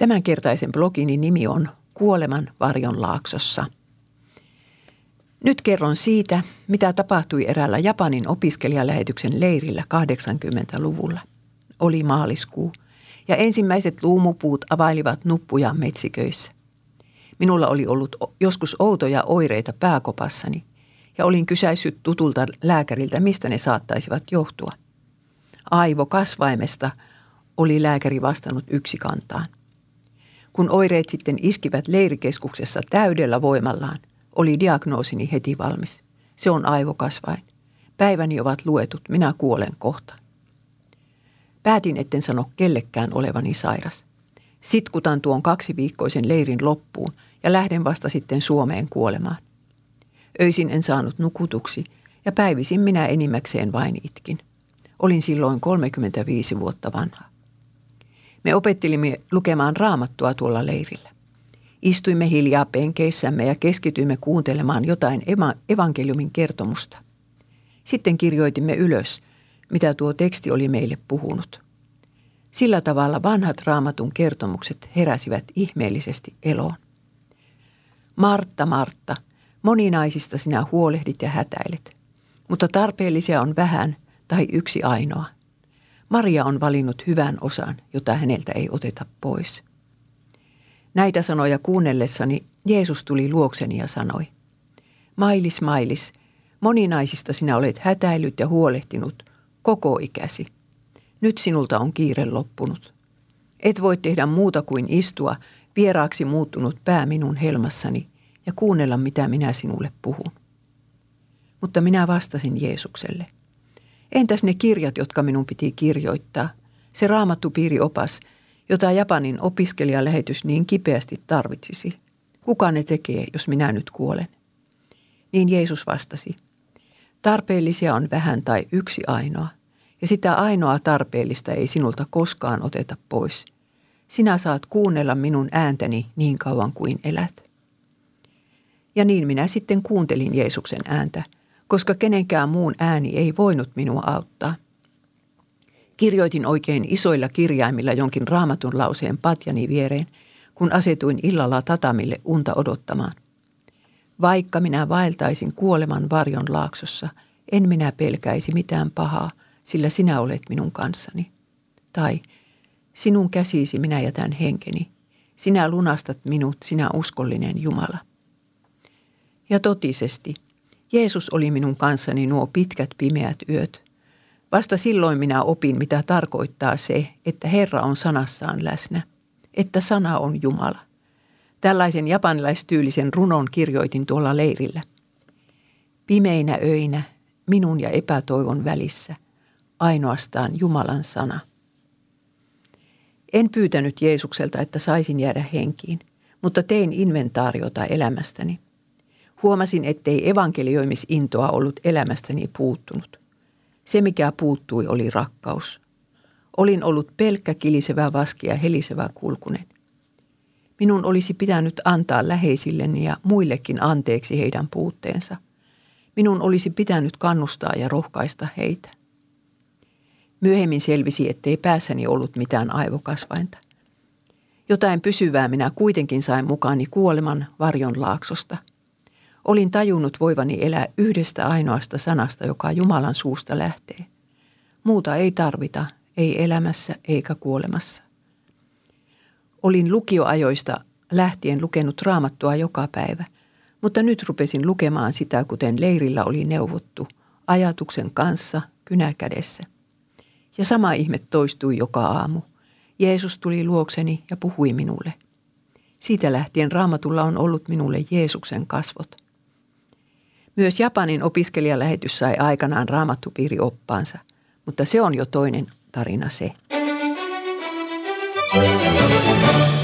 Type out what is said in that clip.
Tämänkertaisen blogini nimi on Kuoleman varjon laaksossa. Nyt kerron siitä, mitä tapahtui eräällä Japanin opiskelijalähetyksen leirillä 80-luvulla. Oli maaliskuu ja ensimmäiset luumupuut availivat nuppuja metsiköissä. Minulla oli ollut joskus outoja oireita pääkopassani ja olin kysäissyt tutulta lääkäriltä, mistä ne saattaisivat johtua. Aivo kasvaimesta oli lääkäri vastannut yksi kantaan. Kun oireet sitten iskivät leirikeskuksessa täydellä voimallaan, oli diagnoosini heti valmis. Se on aivokasvain. Päiväni ovat luetut, minä kuolen kohta. Päätin, etten sano kellekään olevani sairas. Sitkutan tuon kaksiviikkoisen leirin loppuun ja lähden vasta sitten Suomeen kuolemaan. Öisin en saanut nukutuksi ja päivisin minä enimmäkseen vain itkin. Olin silloin 35 vuotta vanha. Me opettelimme lukemaan raamattua tuolla leirillä. Istuimme hiljaa penkeissämme ja keskityimme kuuntelemaan jotain evankeliumin kertomusta. Sitten kirjoitimme ylös, mitä tuo teksti oli meille puhunut. Sillä tavalla vanhat raamatun kertomukset heräsivät ihmeellisesti eloon. Martta, Martta, moninaisista sinä huolehdit ja hätäilet, mutta tarpeellisia on vähän tai yksi ainoa – Maria on valinnut hyvän osan, jota häneltä ei oteta pois. Näitä sanoja kuunnellessani Jeesus tuli luokseni ja sanoi, Mailis, Mailis, moninaisista sinä olet hätäillyt ja huolehtinut koko ikäsi. Nyt sinulta on kiire loppunut. Et voi tehdä muuta kuin istua vieraaksi muuttunut pää minun helmassani ja kuunnella, mitä minä sinulle puhun. Mutta minä vastasin Jeesukselle – Entäs ne kirjat, jotka minun piti kirjoittaa? Se raamattupiiriopas, jota Japanin opiskelijalähetys niin kipeästi tarvitsisi. Kuka ne tekee, jos minä nyt kuolen? Niin Jeesus vastasi. Tarpeellisia on vähän tai yksi ainoa, ja sitä ainoa tarpeellista ei sinulta koskaan oteta pois. Sinä saat kuunnella minun ääntäni niin kauan kuin elät. Ja niin minä sitten kuuntelin Jeesuksen ääntä – koska kenenkään muun ääni ei voinut minua auttaa. Kirjoitin oikein isoilla kirjaimilla jonkin raamatun lauseen patjani viereen, kun asetuin illalla tatamille unta odottamaan. Vaikka minä vaeltaisin kuoleman varjon laaksossa, en minä pelkäisi mitään pahaa, sillä sinä olet minun kanssani. Tai sinun käsisi minä jätän henkeni. Sinä lunastat minut, sinä uskollinen Jumala. Ja totisesti – Jeesus oli minun kanssani nuo pitkät pimeät yöt. Vasta silloin minä opin, mitä tarkoittaa se, että Herra on sanassaan läsnä, että sana on Jumala. Tällaisen japanilaistyylisen runon kirjoitin tuolla leirillä. Pimeinä öinä, minun ja epätoivon välissä, ainoastaan Jumalan sana. En pyytänyt Jeesukselta, että saisin jäädä henkiin, mutta tein inventaariota elämästäni – Huomasin, ettei evankelioimisintoa ollut elämästäni puuttunut. Se, mikä puuttui, oli rakkaus. Olin ollut pelkkä kilisevä vaski ja helisevä kulkunen. Minun olisi pitänyt antaa läheisilleni ja muillekin anteeksi heidän puutteensa. Minun olisi pitänyt kannustaa ja rohkaista heitä. Myöhemmin selvisi, ettei päässäni ollut mitään aivokasvainta. Jotain pysyvää minä kuitenkin sain mukaani kuoleman varjon laaksosta – Olin tajunnut voivani elää yhdestä ainoasta sanasta, joka Jumalan suusta lähtee. Muuta ei tarvita, ei elämässä eikä kuolemassa. Olin lukioajoista lähtien lukenut raamattua joka päivä, mutta nyt rupesin lukemaan sitä, kuten leirillä oli neuvottu, ajatuksen kanssa, kynäkädessä. Ja sama ihme toistui joka aamu. Jeesus tuli luokseni ja puhui minulle. Siitä lähtien raamatulla on ollut minulle Jeesuksen kasvot. Myös Japanin opiskelijalähetys sai aikanaan raamattupiirioppaansa, mutta se on jo toinen tarina se. Thank you.